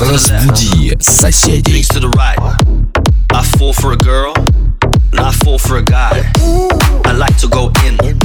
Разбуди соседей. I fall for a girl, and I fall for a guy. I like to go in.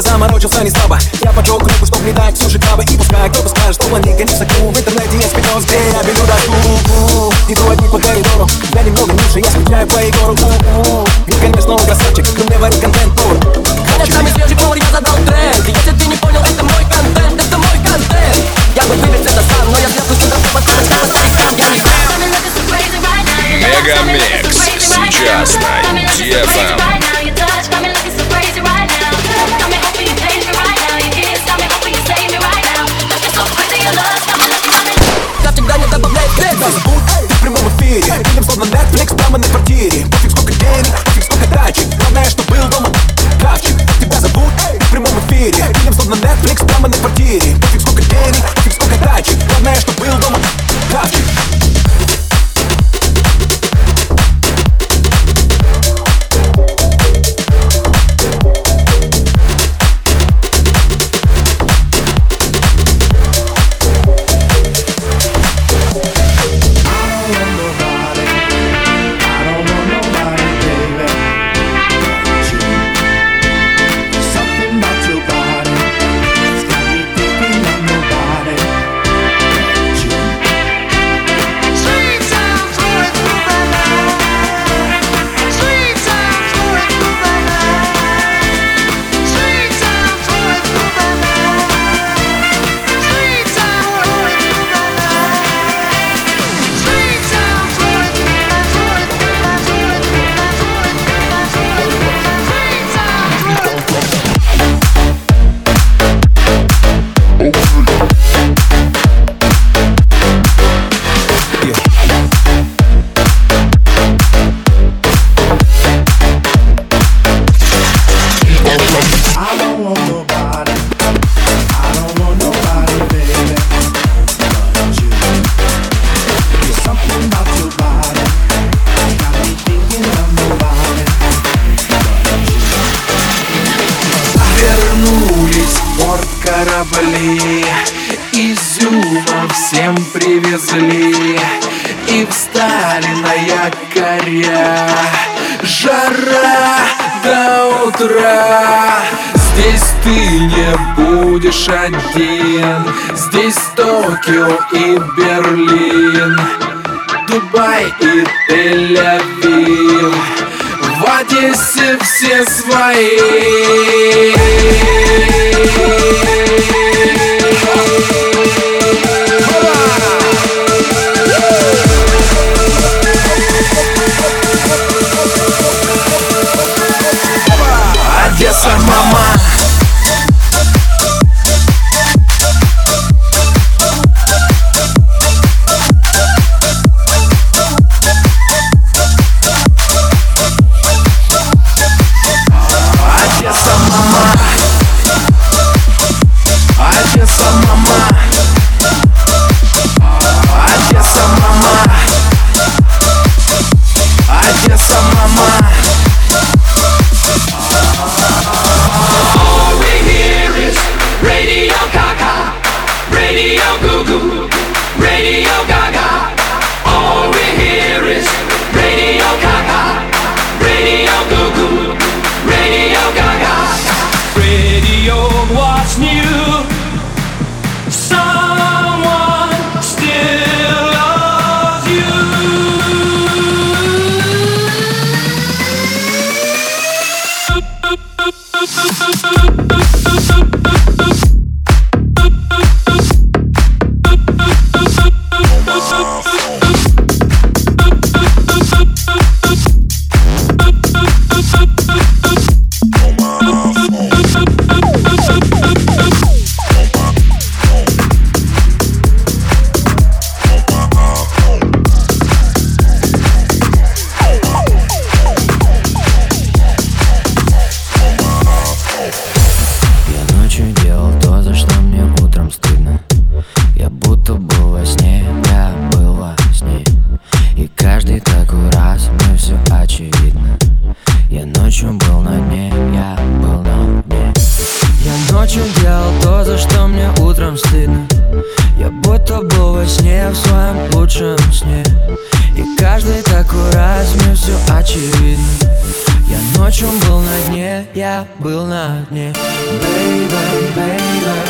я заморочился не слабо. Я поджег руку, чтоб не дать суши крабы И пускай кто-то скажет, что планетка не соку В интернете я спидос, где я беру дату Иду одни по коридору, я немного ниже, я скучаю по Егору. Всем привезли И встали на якоря. Жара до утра. Здесь ты не будешь один. Здесь Токио и Берлин. Дубай и Тель-Авив. В Одессе все свои ночью делал то, за что мне утром стыдно. Я будто был во сне, в своем лучшем сне. И каждый такой раз мне все очевидно. Я ночью был на дне, я был на дне. Baby, baby,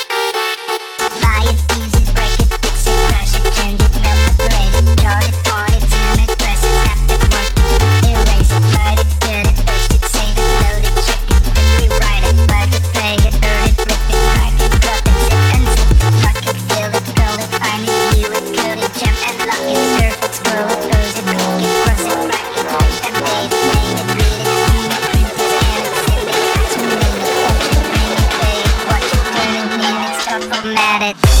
back.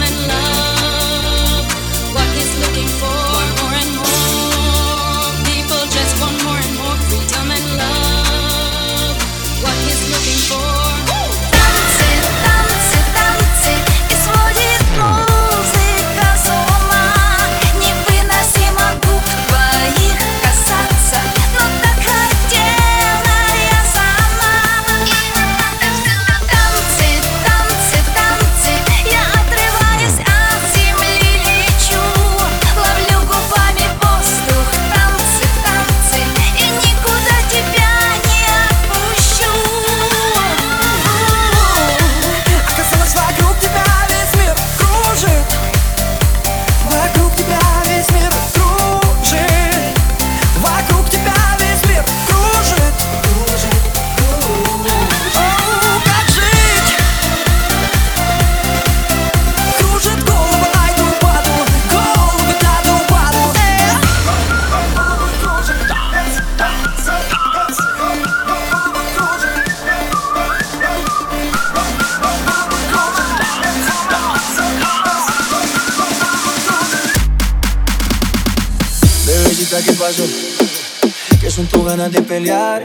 con tus ganas de pelear.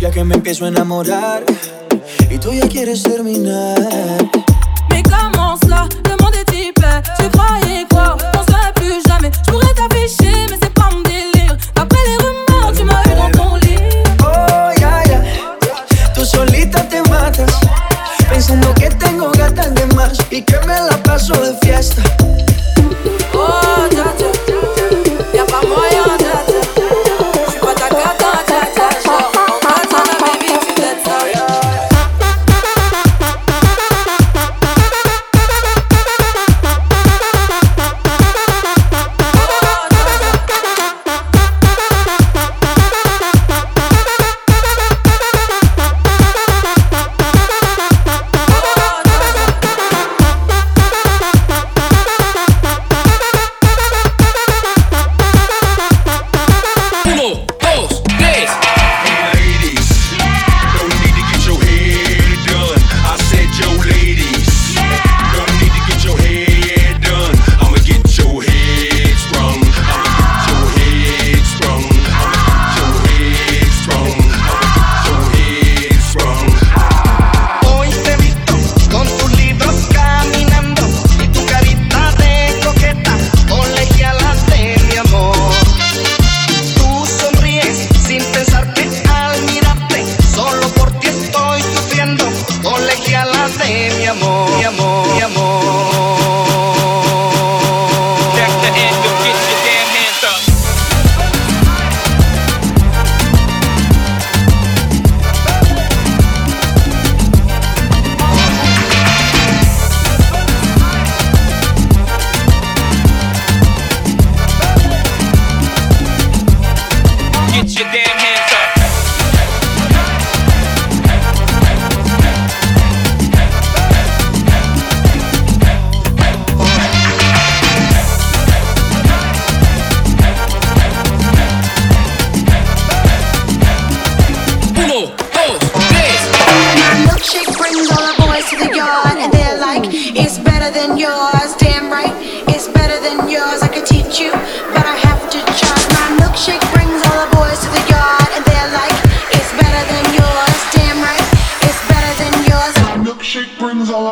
Ya que me empiezo a enamorar y tú ya quieres terminar. Mais comment cela? Demande type, tu croyais quoi? On serait plus jamais. Je pourrais t'afficher, mais c'est pas mon délire. D'après les rumeurs, tu m'as eu dans ton lit. Oh, ya, yeah, ya. Yeah. Tú solita te matas. Pensando que tengo gatas de más y que me la paso de fiesta. Oh, ya, ya.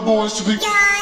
my boys to be. Yeah.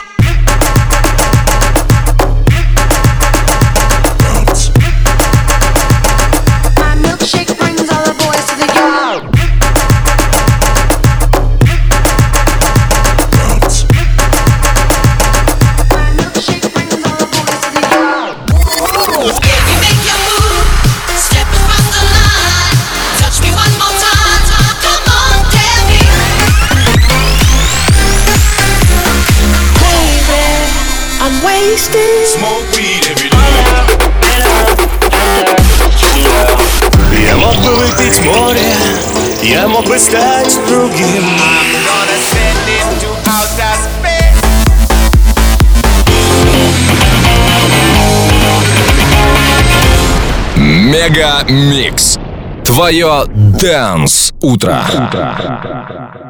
again. I'm gonna send it to outer space. Мега Микс. Твое Дэнс Утро. утро.